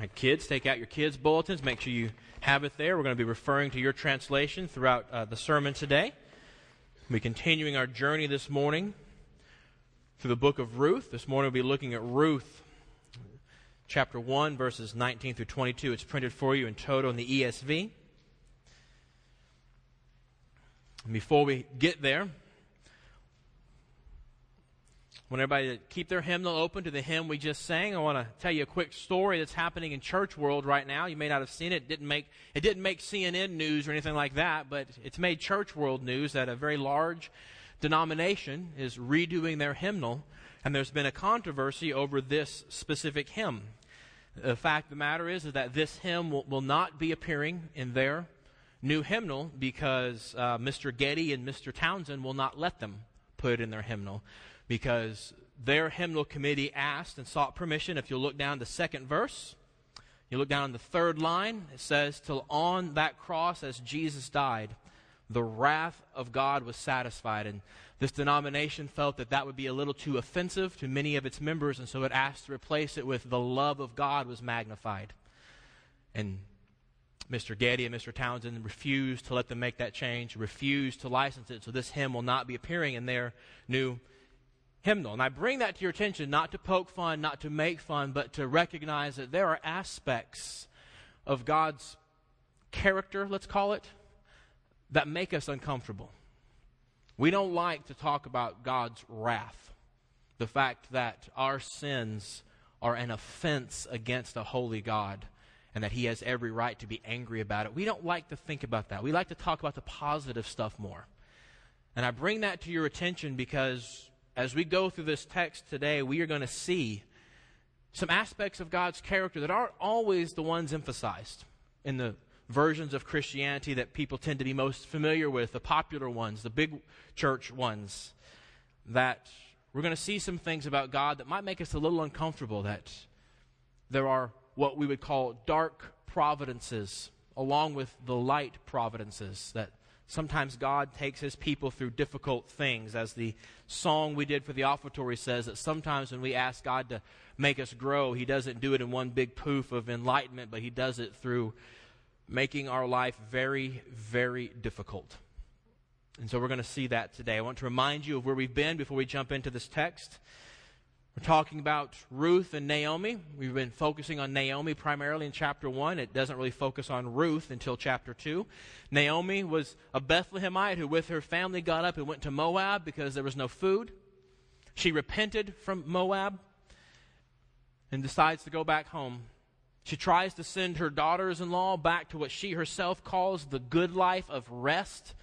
right, kids, take out your kids' bulletins. Make sure you have it there. We're going to be referring to your translation throughout uh, the sermon today. We'll be continuing our journey this morning through the book of Ruth. This morning we'll be looking at Ruth, chapter 1, verses 19 through 22. It's printed for you in total in the ESV. And before we get there, want everybody to keep their hymnal open to the hymn we just sang. I want to tell you a quick story that's happening in church world right now. You may not have seen it. It didn't make it didn't make CNN news or anything like that, but it's made church world news that a very large denomination is redoing their hymnal, and there's been a controversy over this specific hymn. The fact of the matter is, is that this hymn will, will not be appearing in their new hymnal because uh, Mr. Getty and Mr. Townend will not let them put it in their hymnal because their hymnal committee asked and sought permission. If you'll look down the second verse, you look down the third line, it says, Till on that cross as Jesus died, the wrath of God was satisfied. And this denomination felt that that would be a little too offensive to many of its members, and so it asked to replace it with the love of God was magnified. And Mr. Getty and Mr. Townend refused to let them make that change, refused to license it, so this hymn will not be appearing in their new hymnal. And I bring that to your attention not to poke fun, not to make fun, but to recognize that there are aspects of God's character, let's call it, that make us uncomfortable. We don't like to talk about God's wrath, the fact that our sins are an offense against a holy God and that he has every right to be angry about it. We don't like to think about that. We like to talk about the positive stuff more. And I bring that to your attention because as we go through this text today, we are going to see some aspects of God's character that aren't always the ones emphasized in the versions of Christianity that people tend to be most familiar with, the popular ones, the big church ones. That we're going to see some things about God that might make us a little uncomfortable, that there are what we would call dark providences along with the light providences that Sometimes God takes his people through difficult things. As the song we did for the offertory says, that sometimes when we ask God to make us grow, he doesn't do it in one big poof of enlightenment, but he does it through making our life very, very difficult. And so we're going to see that today. I want to remind you of where we've been before we jump into this text. We're talking about Ruth and Naomi. We've been focusing on Naomi primarily in chapter 1. It doesn't really focus on Ruth until chapter 2. Naomi was a Bethlehemite who, with her family, got up and went to Moab because there was no food. She repented from Moab and decides to go back home. She tries to send her daughters in law back to what she herself calls the good life of rest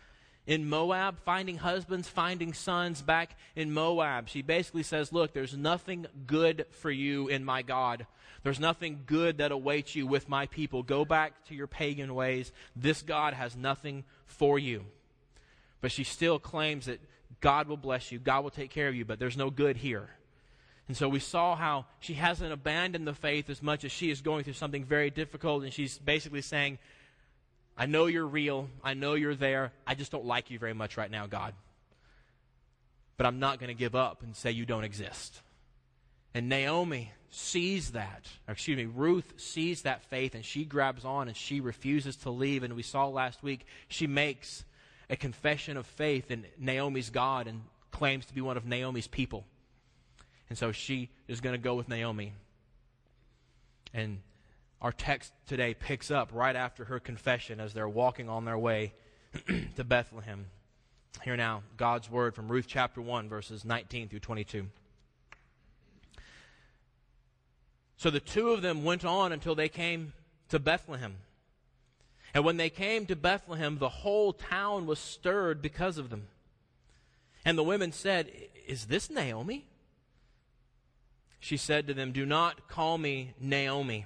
in Moab, finding husbands, finding sons back in Moab. She basically says, Look, there's nothing good for you in my God. There's nothing good that awaits you with my people. Go back to your pagan ways. This God has nothing for you. But she still claims that God will bless you, God will take care of you, but there's no good here. And so we saw how she hasn't abandoned the faith as much as she is going through something very difficult, and she's basically saying, I know you're real. I know you're there. I just don't like you very much right now, God. But I'm not going to give up and say you don't exist. And Naomi sees that, excuse me, Ruth sees that faith and she grabs on and she refuses to leave. And we saw last week, she makes a confession of faith in Naomi's God and claims to be one of Naomi's people. And so she is going to go with Naomi. And our text today picks up right after her confession as they're walking on their way to Bethlehem. Here now, God's word from Ruth chapter 1, verses 19 through 22. So the two of them went on until they came to Bethlehem. And when they came to Bethlehem, the whole town was stirred because of them. And the women said, Is this Naomi? She said to them, Do not call me Naomi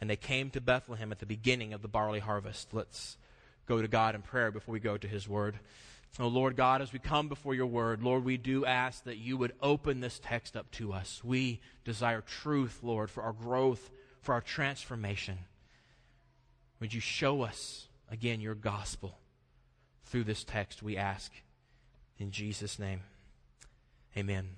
And they came to Bethlehem at the beginning of the barley harvest. Let's go to God in prayer before we go to His Word. Oh, Lord God, as we come before your Word, Lord, we do ask that you would open this text up to us. We desire truth, Lord, for our growth, for our transformation. Would you show us, again, your gospel through this text, we ask. In Jesus' name, amen.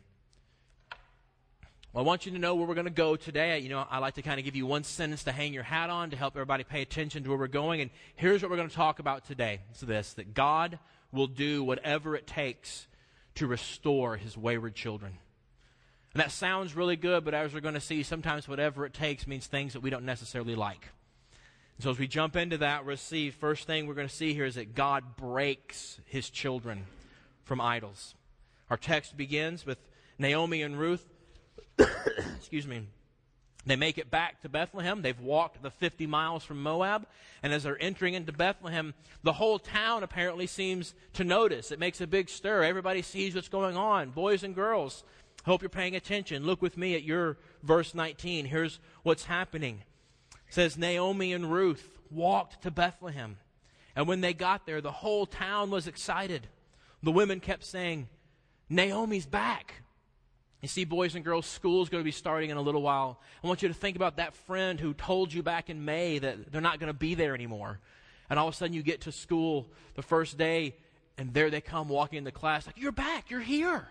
Well, I want you to know where we're going to go today. You know, I like to kind of give you one sentence to hang your hat on to help everybody pay attention to where we're going. And here's what we're going to talk about today. It's this that God will do whatever it takes to restore his wayward children. And that sounds really good, but as we're going to see, sometimes whatever it takes means things that we don't necessarily like. And so as we jump into that, to see, first thing we're going to see here is that God breaks his children from idols. Our text begins with Naomi and Ruth excuse me, they make it back to Bethlehem. They've walked the 50 miles from Moab. And as they're entering into Bethlehem, the whole town apparently seems to notice. It makes a big stir. Everybody sees what's going on. Boys and girls, hope you're paying attention. Look with me at your verse 19. Here's what's happening. It says Naomi and Ruth walked to Bethlehem. And when they got there, the whole town was excited. The women kept saying, Naomi's back. You see, boys and girls, school is going to be starting in a little while. I want you to think about that friend who told you back in May that they're not going to be there anymore. And all of a sudden you get to school the first day, and there they come walking into class, like, You're back, you're here.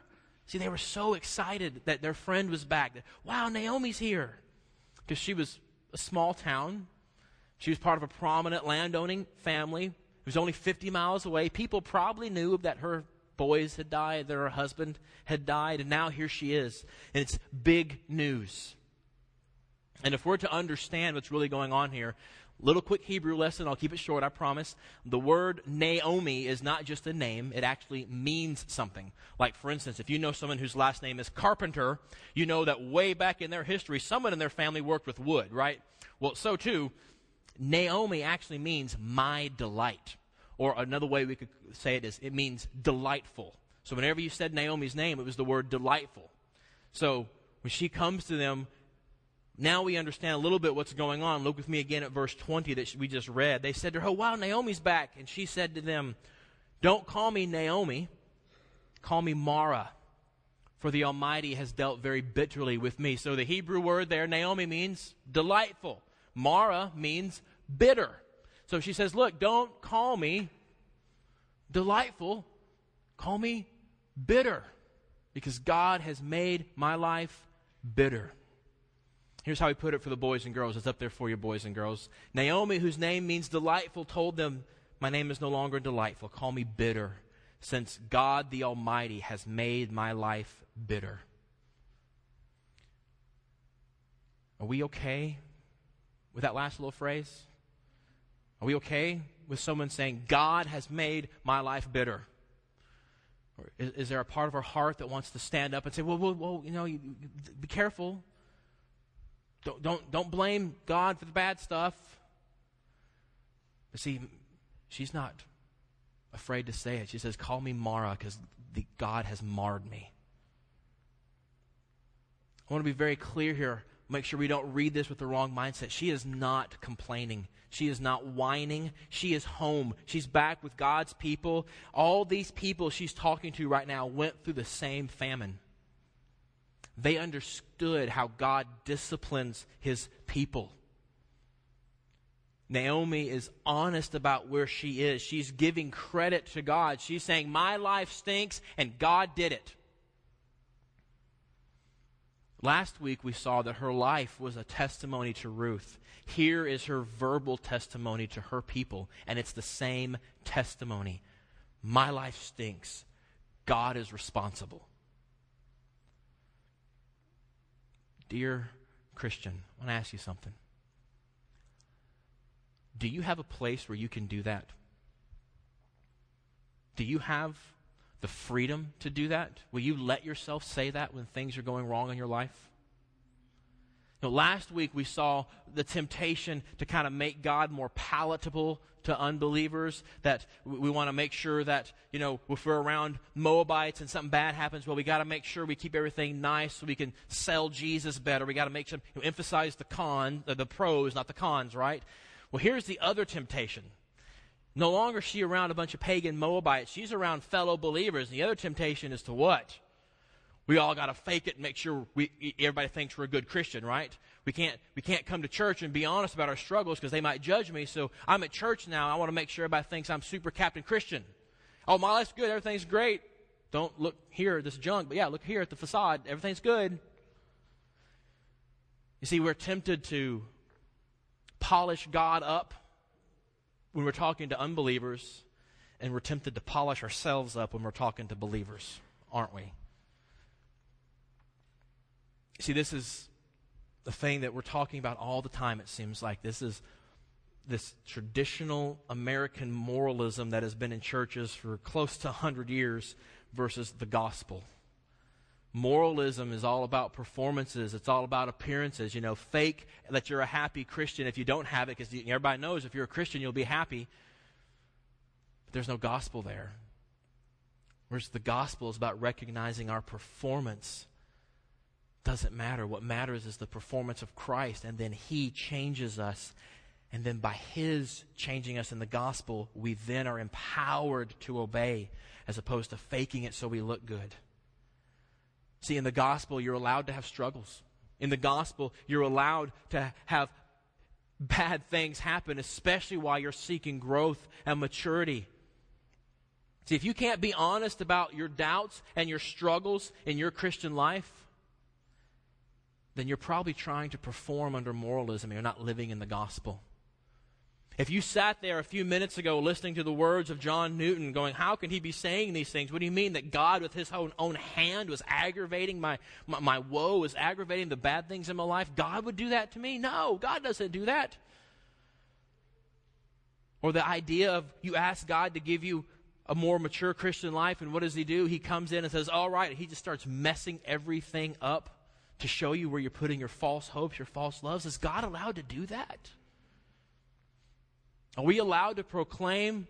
See, they were so excited that their friend was back. Wow, Naomi's here. Because she was a small town. She was part of a prominent landowning family. It was only 50 miles away. People probably knew that her boys had died, that her husband had died, and now here she is. And it's big news. And if we're to understand what's really going on here, little quick Hebrew lesson, I'll keep it short, I promise. The word Naomi is not just a name, it actually means something. Like, for instance, if you know someone whose last name is Carpenter, you know that way back in their history, someone in their family worked with wood, right? Well, so too, Naomi actually means my delight. Or another way we could say it is it means delightful. So whenever you said Naomi's name, it was the word delightful. So when she comes to them, now we understand a little bit what's going on. Look with me again at verse 20 that we just read. They said to her, Oh, wow, Naomi's back. And she said to them, Don't call me Naomi, call me Mara, for the Almighty has dealt very bitterly with me. So the Hebrew word there, Naomi, means delightful. Mara means bitter. So she says, Look, don't call me delightful, call me bitter, because God has made my life bitter. Here's how he put it for the boys and girls. It's up there for you, boys and girls. Naomi, whose name means delightful, told them, My name is no longer delightful. Call me bitter, since God the Almighty has made my life bitter. Are we okay with that last little phrase? Are we okay with someone saying, God has made my life bitter? Or is, is there a part of our heart that wants to stand up and say, well, well, well you know, you, you, be careful. Don't, don't, don't blame God for the bad stuff. But see, she's not afraid to say it. She says, Call me Mara because God has marred me. I want to be very clear here. Make sure we don't read this with the wrong mindset. She is not complaining. She is not whining. She is home. She's back with God's people. All these people she's talking to right now went through the same famine. They understood how God disciplines his people. Naomi is honest about where she is. She's giving credit to God. She's saying, My life stinks, and God did it. Last week we saw that her life was a testimony to Ruth. Here is her verbal testimony to her people, and it's the same testimony. My life stinks. God is responsible. Dear Christian, I want to ask you something. Do you have a place where you can do that? Do you have the freedom to do that? Will you let yourself say that when things are going wrong in your life? Know, last week we saw the temptation to kind of make God more palatable to unbelievers. That we, want to make sure that, you know, if we're around Moabites and something bad happens, well, we got to make sure we keep everything nice so we can sell Jesus better. We got to make sure, you know, emphasize the con, the pros, not the cons, right? Well, here's the other temptation. No longer is she around a bunch of pagan Moabites. She's around fellow believers. And the other temptation is to what? We all got to fake it and make sure we, everybody thinks we're a good Christian, right? We can't, we can't come to church and be honest about our struggles because they might judge me. So I'm at church now. I want to make sure everybody thinks I'm super Captain Christian. Oh, my life's good. Everything's great. Don't look here at this junk, but yeah, look here at the facade. Everything's good. You see, we're tempted to polish God up when we're talking to unbelievers, and we're tempted to polish ourselves up when we're talking to believers, aren't we? See, this is the thing that we're talking about all the time, it seems like. This is this traditional American moralism that has been in churches for close to 100 years versus the gospel. Moralism is all about performances. It's all about appearances. You know, fake that you're a happy Christian if you don't have it, because everybody knows if you're a Christian, you'll be happy. But there's no gospel there. Whereas the gospel is about recognizing our performance doesn't matter. What matters is the performance of Christ, and then He changes us. And then by His changing us in the gospel, we then are empowered to obey as opposed to faking it so we look good. See, in the gospel, you're allowed to have struggles. In the gospel, you're allowed to have bad things happen, especially while you're seeking growth and maturity. See, if you can't be honest about your doubts and your struggles in your Christian life, then you're probably trying to perform under moralism and you're not living in the gospel. If you sat there a few minutes ago listening to the words of John Newton, going, How can he be saying these things? What do you mean that God, with his own, own hand, was aggravating my, my, my woe, was aggravating the bad things in my life? God would do that to me? No, God doesn't do that. Or the idea of you ask God to give you a more mature Christian life, and what does he do? He comes in and says, All right, he just starts messing everything up to show you where you're putting your false hopes, your false loves? Is God allowed to do that? Are we allowed to proclaim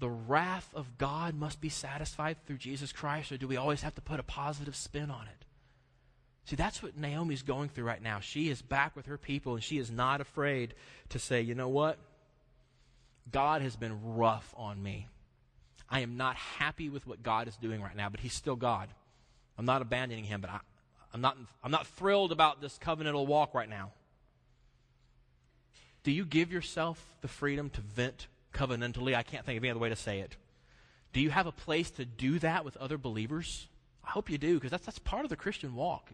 the wrath of God must be satisfied through Jesus Christ, or do we always have to put a positive spin on it? See, that's what Naomi's going through right now. She is back with her people, and she is not afraid to say, you know what? God has been rough on me. I am not happy with what God is doing right now, but He's still God. I'm not abandoning Him, but I, I'm not, I'm not thrilled about this covenantal walk right now. Do you give yourself the freedom to vent covenantally? I can't think of any other way to say it. Do you have a place to do that with other believers? I hope you do, because that's, that's part of the Christian walk.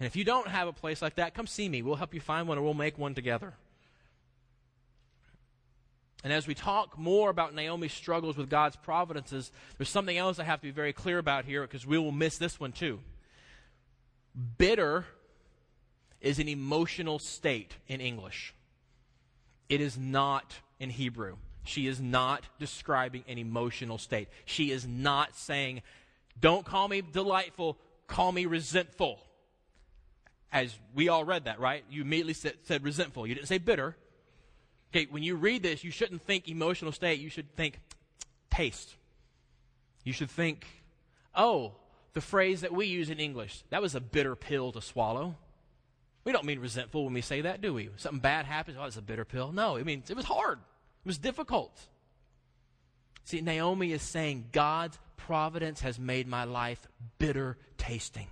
And if you don't have a place like that, come see me. We'll help you find one or we'll make one together. And as we talk more about Naomi's struggles with God's providences, there's something else I have to be very clear about here because we will miss this one too. Bitter is an emotional state in English. It is not in Hebrew. She is not describing an emotional state. She is not saying, Don't call me delightful, call me resentful. As we all read that, right? You immediately said, said resentful. You didn't say bitter. Okay, when you read this, you shouldn't think emotional state. You should think taste. You should think, oh, the phrase that we use in English. That was a bitter pill to swallow. We don't mean resentful when we say that, do we? Something bad happens, oh, it's a bitter pill. No, it means it was hard. It was difficult. See, Naomi is saying, God's providence has made my life bitter tasting.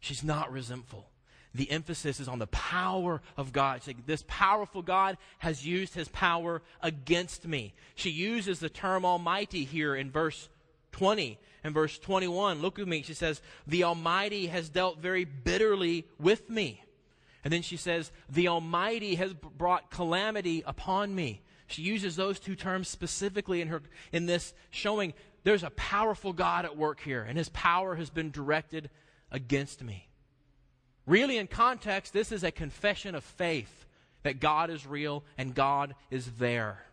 She's not resentful. The emphasis is on the power of God. She's like, this powerful God has used his power against me. She uses the term Almighty here in verse 20 and verse 21. Look at me. She says, The Almighty has dealt very bitterly with me. And then she says, The Almighty has brought calamity upon me. She uses those two terms specifically in her in this showing there's a powerful God at work here, and his power has been directed against me. Really, in context, this is a confession of faith that God is real and God is there.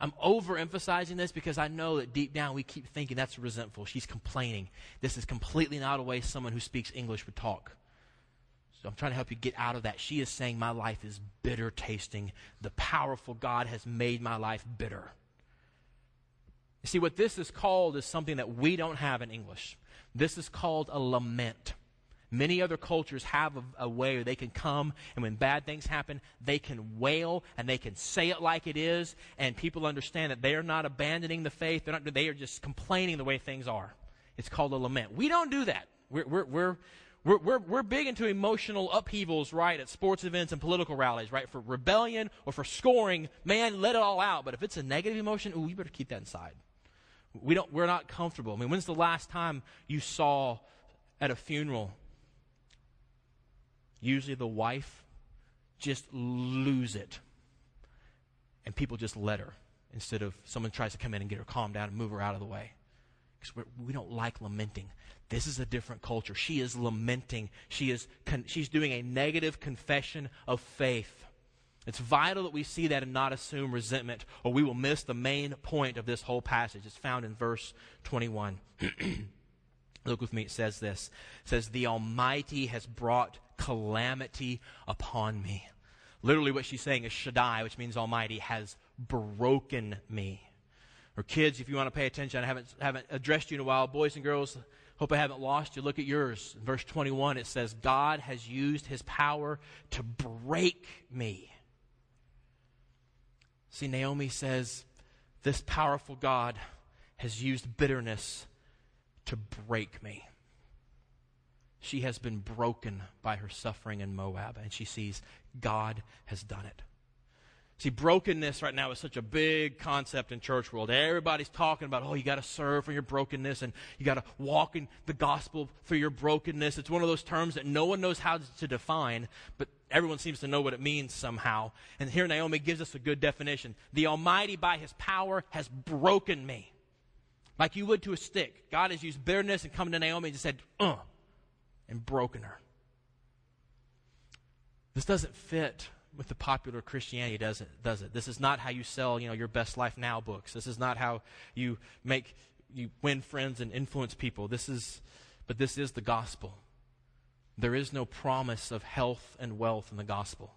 I'm overemphasizing this because I know that deep down we keep thinking that's resentful. She's complaining. This is completely not a way someone who speaks English would talk. So I'm trying to help you get out of that. She is saying, My life is bitter tasting. The powerful God has made my life bitter. You see, what this is called is something that we don't have in English. This is called a lament. Many other cultures have a, a, way where they can come and when bad things happen, they can wail and they can say it like it is, and people understand that they are not abandoning the faith. They're not, they are just complaining the way things are. It's called a lament. We don't do that. We're, we're, we're, we're, we're, we're big into emotional upheavals, right, at sports events and political rallies, right? For rebellion or for scoring, man, let it all out. But if it's a negative emotion, ooh, you better keep that inside. We don't, we're not comfortable. I mean, when's the last time you saw at a funeral usually the wife just lose it. And people just let her instead of someone tries to come in and get her calmed down and move her out of the way. Because we don't like lamenting. This is a different culture. She is lamenting. She is con- she's doing a negative confession of faith. It's vital that we see that and not assume resentment or we will miss the main point of this whole passage. It's found in verse 21 look with me. It says this. It says the almighty has brought calamity upon me. Literally, what she's saying is Shaddai, which means Almighty, has broken me. Or kids, if you want to pay attention, I haven't, haven't addressed you in a while. Boys and girls, hope I haven't lost you. Look at yours. In verse 21, it says, God has used his power to break me. See, Naomi says, this powerful God has used bitterness to break me she has been broken by her suffering in Moab, and she sees God has done it. See, brokenness right now is such a big concept in church world. Everybody's talking about, oh, you got to serve for your brokenness and you got to walk in the gospel for your brokenness. It's one of those terms that no one knows how to define, but everyone seems to know what it means somehow. And here Naomi gives us a good definition. The Almighty, by His power, has broken me. Like you would to a stick. God has used bitterness and come to Naomi and just said, uh, and broken her. This doesn't fit with the popular Christianity, does it? Does it? This is not how you sell, you know, your best life now books. This is not how you make you win friends and influence people. This is, but this is the gospel. There is no promise of health and wealth in the gospel.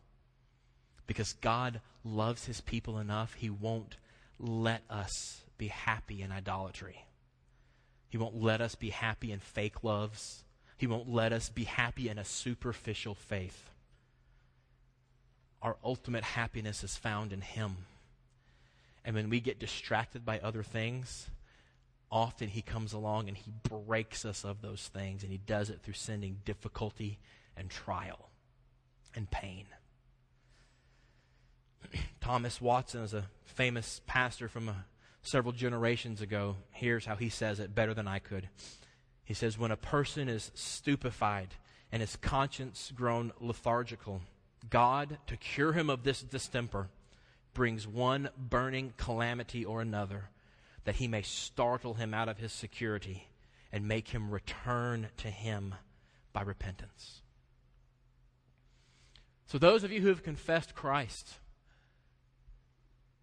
Because God loves his people enough, he won't let us be happy in idolatry. He won't let us be happy in fake loves. He won't let us be happy in a superficial faith. Our ultimate happiness is found in Him. And when we get distracted by other things, often He comes along and He breaks us of those things, and He does it through sending difficulty and trial and pain. Thomas Watson is a famous pastor from a, uh, several generations ago. Here's how he says it better than I could. He says, when a person is stupefied and his conscience grown lethargical, God, to cure him of this distemper, brings one burning calamity or another, that he may startle him out of his security and make him return to him by repentance. So, those of you who have confessed Christ,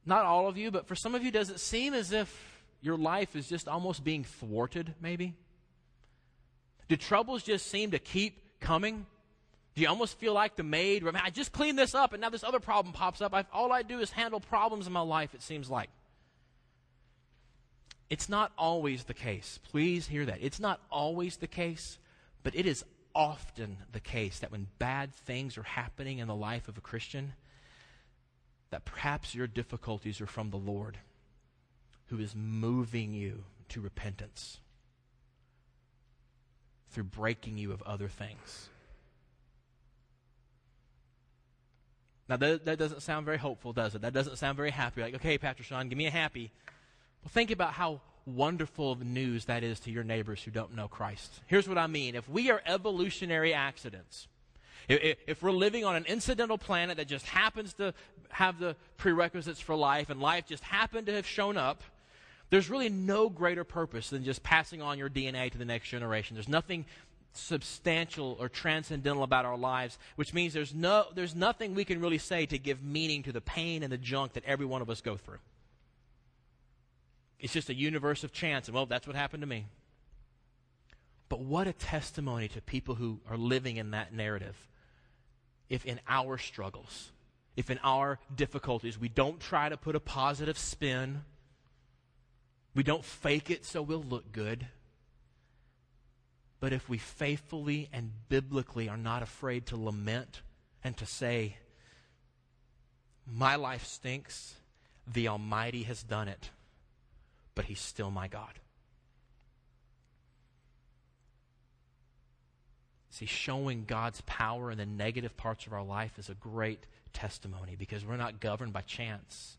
not all of you, but for some of you, does it seem as if your life is just almost being thwarted, maybe? Do troubles just seem to keep coming? Do you almost feel like the maid? I just cleaned this up and now this other problem pops up. I've, all I do is handle problems in my life, it seems like. It's not always the case. Please hear that. It's not always the case, but it is often the case that when bad things are happening in the life of a Christian, that perhaps your difficulties are from the Lord who is moving you to repentance through breaking you of other things. Now, that, that doesn't sound very hopeful, does it? That doesn't sound very happy. Like, okay, Pastor Sean, give me a happy. Well, think about how wonderful news that is to your neighbors who don't know Christ. Here's what I mean. If we are evolutionary accidents, if, if we're living on an incidental planet that just happens to have the prerequisites for life and life just happened to have shown up, there's really no greater purpose than just passing on your DNA to the next generation. There's nothing substantial or transcendental about our lives, which means there's, no, there's nothing we can really say to give meaning to the pain and the junk that every one of us go through. It's just a universe of chance, and well, that's what happened to me. But what a testimony to people who are living in that narrative. if in our struggles, if in our difficulties, we don't try to put a positive spin, we don't fake it so we'll look good. But if we faithfully and biblically are not afraid to lament and to say, My life stinks, the Almighty has done it, but He's still my God. See, showing God's power in the negative parts of our life is a great testimony because we're not governed by chance.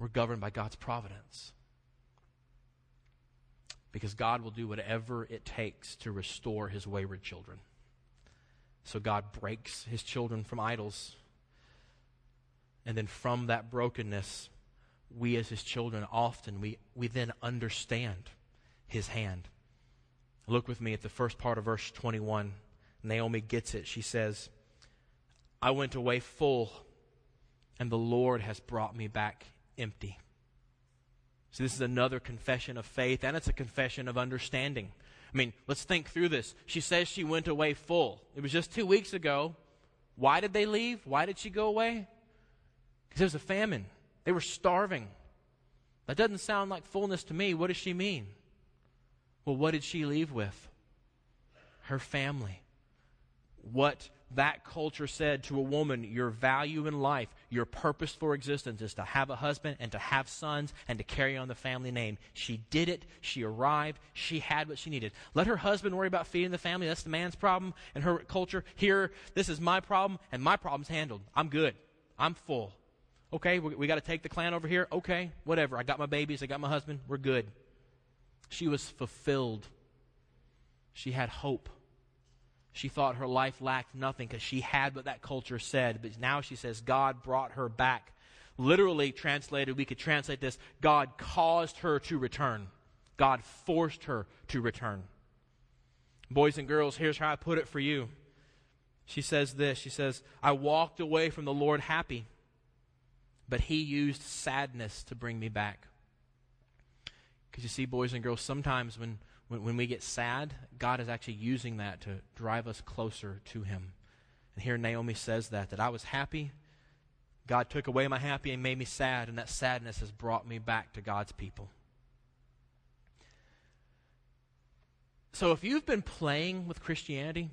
We're governed by God's providence. Because God will do whatever it takes to restore his wayward children. So God breaks his children from idols. And then from that brokenness, we as his children often we, we then understand his hand. Look with me at the first part of verse 21. Naomi gets it. She says, I went away full, and the Lord has brought me back empty. So, this is another confession of faith, and it's a confession of understanding. I mean, let's think through this. She says she went away full. It was just two weeks ago. Why did they leave? Why did she go away? Because there was a famine. They were starving. That doesn't sound like fullness to me. What does she mean? Well, what did she leave with? Her family what that culture said to a woman your value in life, your purpose for existence is to have a husband and to have sons and to carry on the family name. She did it. She arrived. She had what she needed. Let her husband worry about feeding the family. That's the man's problem in her culture. Here, this is my problem, and my problem's handled. I'm good. I'm full. Okay, we, we got to take the clan over here. Okay, whatever. I got my babies. I got my husband. We're good. She was fulfilled. She had hope. She thought her life lacked nothing because she had what that culture said. But now she says God brought her back. Literally translated, we could translate this God caused her to return. God forced her to return. Boys and girls, here's how I put it for you. She says this She says, I walked away from the Lord happy, but He used sadness to bring me back. Because you see, boys and girls, sometimes when when, when we get sad, God is actually using that to drive us closer to Him. And here Naomi says that, that I was happy. God took away my happy and made me sad, and that sadness has brought me back to God's people. So if you've been playing with Christianity,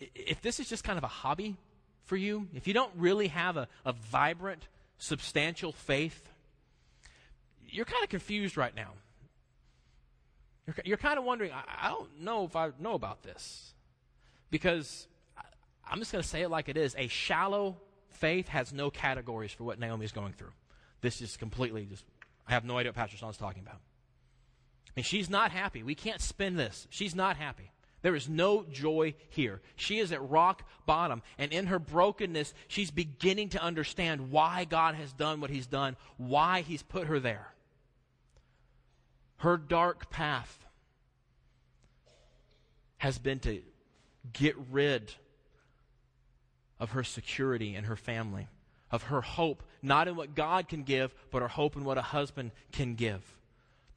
if this is just kind of a hobby for you, if you don't really have a, a vibrant, substantial faith, you're kind of confused right now. You're, you're kind of wondering, I, I don't know if I know about this. Because I'm just going to say it like it is. A shallow faith has no categories for what Naomi is going through. This is completely just, I have no idea what Pastor Sean's talking about. I mean, she's not happy. We can't spin this. She's not happy. There is no joy here. She is at rock bottom. And in her brokenness, she's beginning to understand why God has done what He's done, why He's put her there her dark path has been to get rid of her security and her family, of her hope, not in what God can give, but her hope in what a husband can give.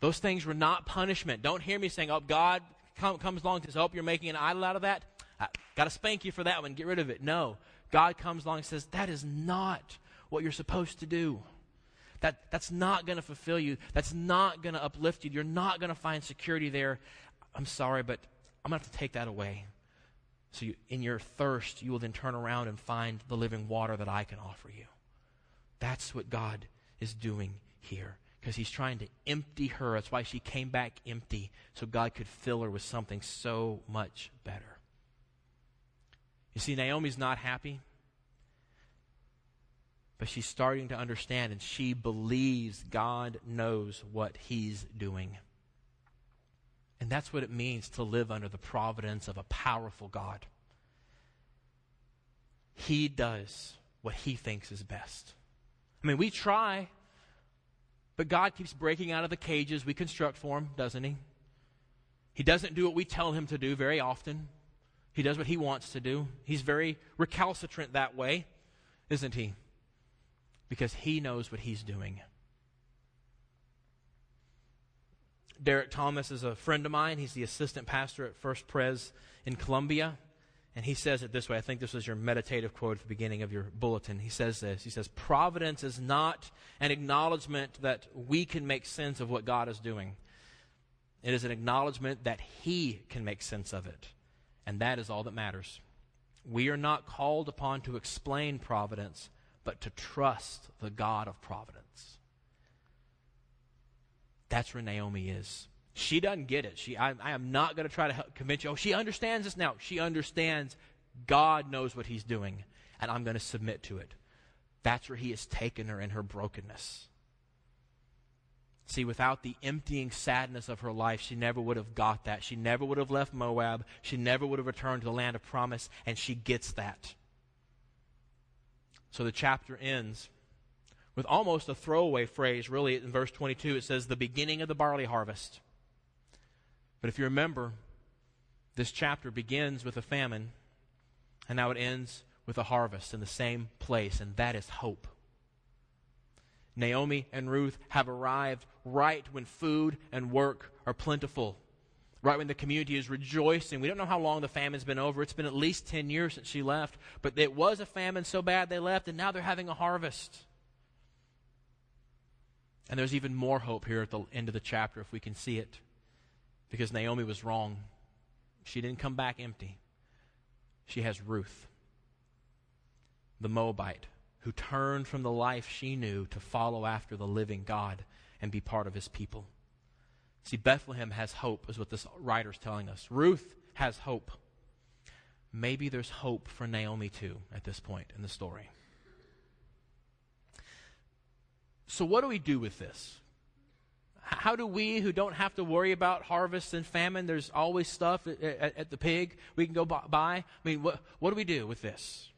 Those things were not punishment. Don't hear me saying, oh, God come, comes along to oh, help, you're making an idol out of that. I got to spank you for that one. Get rid of it. No. God comes along and says, that is not what you're supposed to do. That, that's not going to fulfill you. That's not going to uplift you. You're not going to find security there. I'm sorry, but I'm going to have to take that away. So, you, in your thirst, you will then turn around and find the living water that I can offer you. That's what God is doing here because He's trying to empty her. That's why she came back empty, so God could fill her with something so much better. You see, Naomi's not happy but she's starting to understand and she believes God knows what he's doing. And that's what it means to live under the providence of a powerful God. He does what he thinks is best. I mean, we try, but God keeps breaking out of the cages we construct for him, doesn't he? He doesn't do what we tell him to do very often. He does what he wants to do. He's very recalcitrant that way, isn't he? Because he knows what he's doing. Derek Thomas is a friend of mine. He's the assistant pastor at First Pres in Columbia. And he says it this way. I think this was your meditative quote at the beginning of your bulletin. He says this. He says, Providence is not an acknowledgement that we can make sense of what God is doing. It is an acknowledgement that He can make sense of it. And that is all that matters. We are not called upon to explain providence, but to trust the God of providence. That's where Naomi is. She doesn't get it. She, I, I am not going to try to convince you. Oh, she understands this now. She understands God knows what He's doing, and I'm going to submit to it. That's where He has taken her in her brokenness. See, without the emptying sadness of her life, she never would have got that. She never would have left Moab. She never would have returned to the land of promise, and she gets that. So the chapter ends with almost a throwaway phrase, really, in verse 22. It says, The beginning of the barley harvest. But if you remember, this chapter begins with a famine, and now it ends with a harvest in the same place, and that is hope. Naomi and Ruth have arrived right when food and work are plentiful, right when the community is rejoicing. We don't know how long the famine's been over. It's been at least 10 years since she left, but it was a famine so bad they left, and now they're having a harvest. And there's even more hope here at the end of the chapter if we can see it because Naomi was wrong. She didn't come back empty. She has Ruth, the Moabite, who turned from the life she knew to follow after the living God and be part of his people. See, Bethlehem has hope, is what this writer's telling us. Ruth has hope. Maybe there's hope for Naomi too at this point in the story. So, what do we do with this? how do we who don't have to worry about harvest and famine, there's always stuff at, at, at the pig we can go buy? I mean, what, what do we do with this?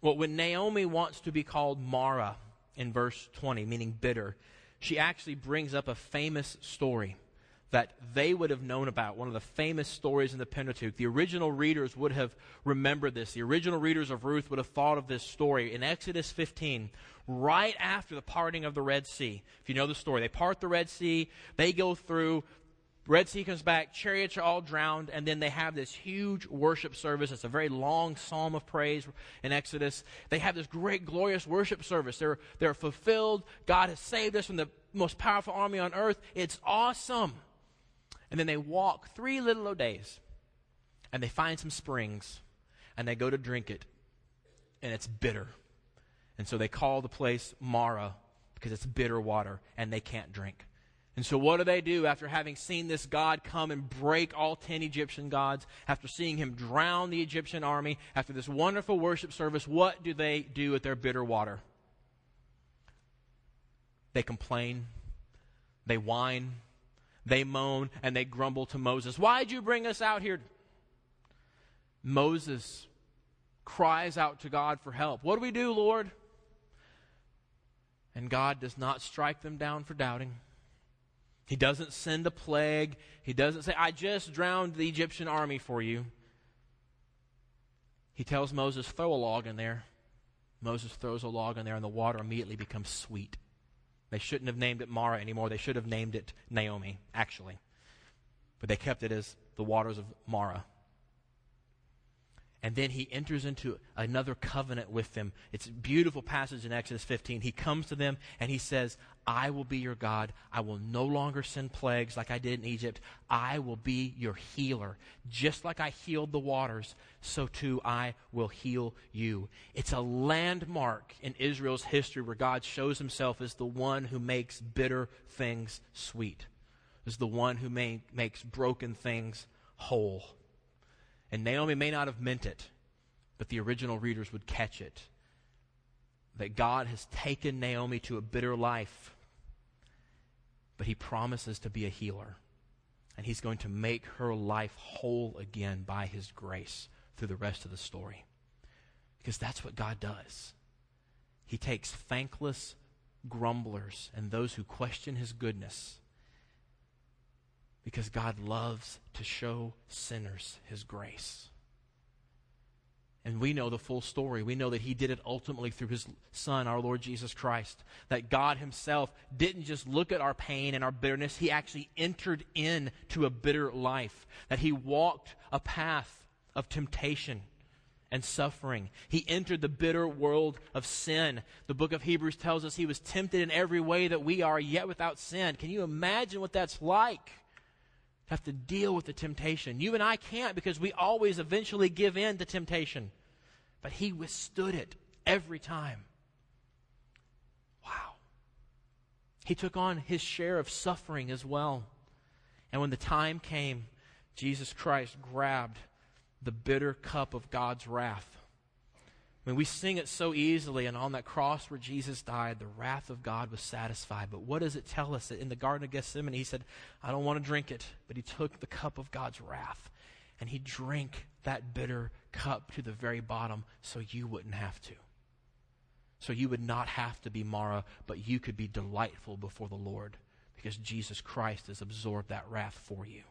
Well, when Naomi wants to be called Mara in verse 20, meaning bitter, she actually brings up a famous story that they would have known about, one of the famous stories in the Pentateuch. The original readers would have remembered this. The original readers of Ruth would have thought of this story. In Exodus 15, right after the parting of the Red Sea. If you know the story, they part the Red Sea, they go through, Red Sea comes back, chariots are all drowned, and then they have this huge worship service. It's a very long psalm of praise in Exodus. They have this great, glorious worship service. They're, they're fulfilled. God has saved us from the most powerful army on earth. It's awesome. And then they walk three little days, and they find some springs, and they go to drink it, and it's bitter. And so they call the place Mara because it's bitter water and they can't drink. And so, what do they do after having seen this God come and break all 10 Egyptian gods, after seeing him drown the Egyptian army, after this wonderful worship service? What do they do with their bitter water? They complain, they whine, they moan, and they grumble to Moses. Why'd you bring us out here? Moses cries out to God for help. What do we do, Lord? And God does not strike them down for doubting. He doesn't send a plague. He doesn't say, I just drowned the Egyptian army for you. He tells Moses, throw a log in there. Moses throws a log in there, and the water immediately becomes sweet. They shouldn't have named it Mara anymore. They should have named it Naomi, actually. But they kept it as the waters of Mara. And then he enters into another covenant with them. It's a beautiful passage in Exodus 15. He comes to them and he says, I will be your God. I will no longer send plagues like I did in Egypt. I will be your healer. Just like I healed the waters, so too I will heal you. It's a landmark in Israel's history where God shows himself as the one who makes bitter things sweet, as the one who make, makes broken things whole. And Naomi may not have meant it, but the original readers would catch it. That God has taken Naomi to a bitter life, but he promises to be a healer. And he's going to make her life whole again by his grace through the rest of the story. Because that's what God does. He takes thankless grumblers and those who question his goodness because God loves to show sinners his grace. And we know the full story. We know that he did it ultimately through his son, our Lord Jesus Christ. That God himself didn't just look at our pain and our bitterness, he actually entered into a bitter life. That he walked a path of temptation and suffering. He entered the bitter world of sin. The book of Hebrews tells us he was tempted in every way that we are, yet without sin. Can you imagine what that's like? Have to deal with the temptation. You and I can't because we always eventually give in to temptation. But he withstood it every time. Wow. He took on his share of suffering as well. And when the time came, Jesus Christ grabbed the bitter cup of God's wrath. I mean, we sing it so easily, and on that cross where Jesus died, the wrath of God was satisfied. But what does it tell us? That in the Garden of Gethsemane, he said, I don't want to drink it. But he took the cup of God's wrath, and he drank that bitter cup to the very bottom so you wouldn't have to. So you would not have to be Mara, but you could be delightful before the Lord because Jesus Christ has absorbed that wrath for you.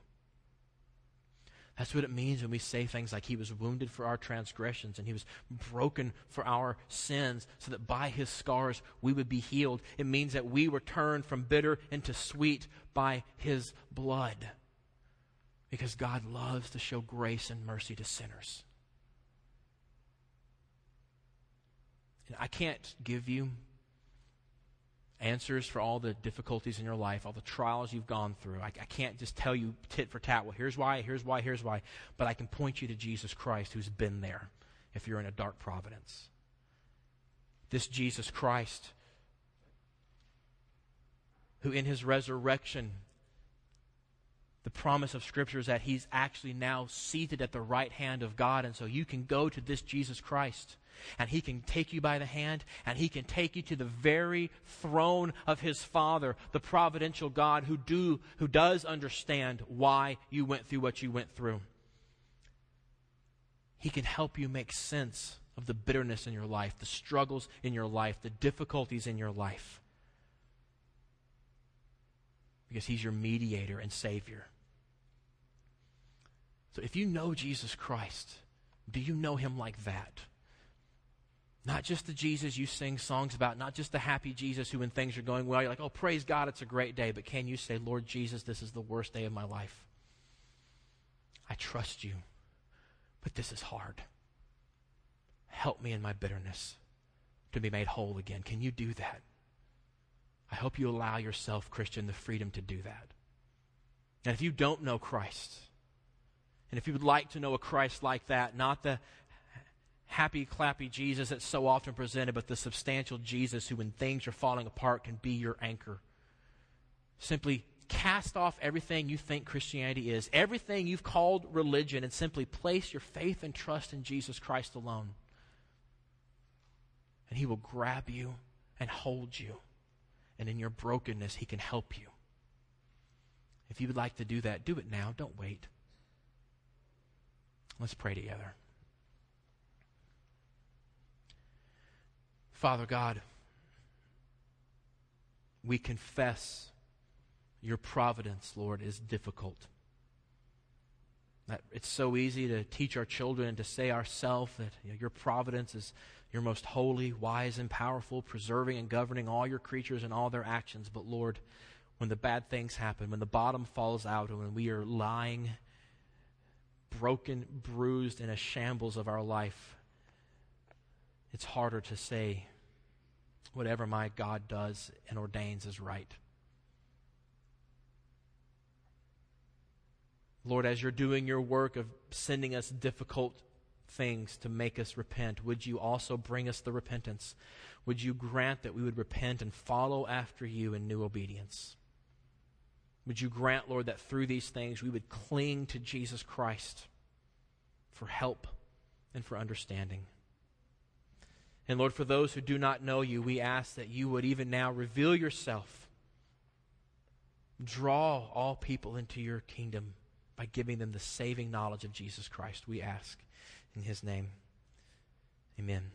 That's what it means when we say things like He was wounded for our transgressions and He was broken for our sins, so that by His scars we would be healed. It means that we were turned from bitter into sweet by His blood. Because God loves to show grace and mercy to sinners. And I can't give you answers for all the difficulties in your life, all the trials you've gone through. I, I, can't just tell you tit for tat, well, here's why, here's why, here's why. But I can point you to Jesus Christ who's been there if you're in a dark providence. This Jesus Christ, who in his resurrection, the promise of Scripture is that he's actually now seated at the right hand of God. And so you can go to this Jesus Christ and he can take you by the hand and he can take you to the very throne of his father the providential god who do who does understand why you went through what you went through. He can help you make sense of the bitterness in your life the struggles in your life the difficulties in your life. Because he's your mediator and savior so if you know jesus christ do you know him like that not just the Jesus you sing songs about, not just the happy Jesus who, when things are going well, you're like, oh, praise God, it's a great day. But can you say, Lord Jesus, this is the worst day of my life? I trust you, but this is hard. Help me in my bitterness to be made whole again. Can you do that? I hope you allow yourself, Christian, the freedom to do that. And if you don't know Christ, and if you would like to know a Christ like that, not the happy, clappy Jesus that's so often presented, but the substantial Jesus who, when things are falling apart, can be your anchor. Simply cast off everything you think Christianity is, everything you've called religion, and simply place your faith and trust in Jesus Christ alone. And He will grab you and hold you. And in your brokenness, He can help you. If you would like to do that, do it now. Don't wait. Let's pray together. Father God, we confess your providence, Lord, is difficult. That it's so easy to teach our children and to say ourselves that you know, your providence is your most holy, wise, and powerful, preserving and governing all your creatures and all their actions. But Lord, when the bad things happen, when the bottom falls out, and when we are lying, broken, bruised, in a shambles of our life, it's harder to say, whatever my God does and ordains is right. Lord, as you're doing your work of sending us difficult things to make us repent, would you also bring us the repentance? Would you grant that we would repent and follow after you in new obedience? Would you grant, Lord, that through these things we would cling to Jesus Christ for help and for understanding? And Lord, for those who do not know you, we ask that you would even now reveal yourself. Draw all people into your kingdom by giving them the saving knowledge of Jesus Christ. We ask in his name. Amen.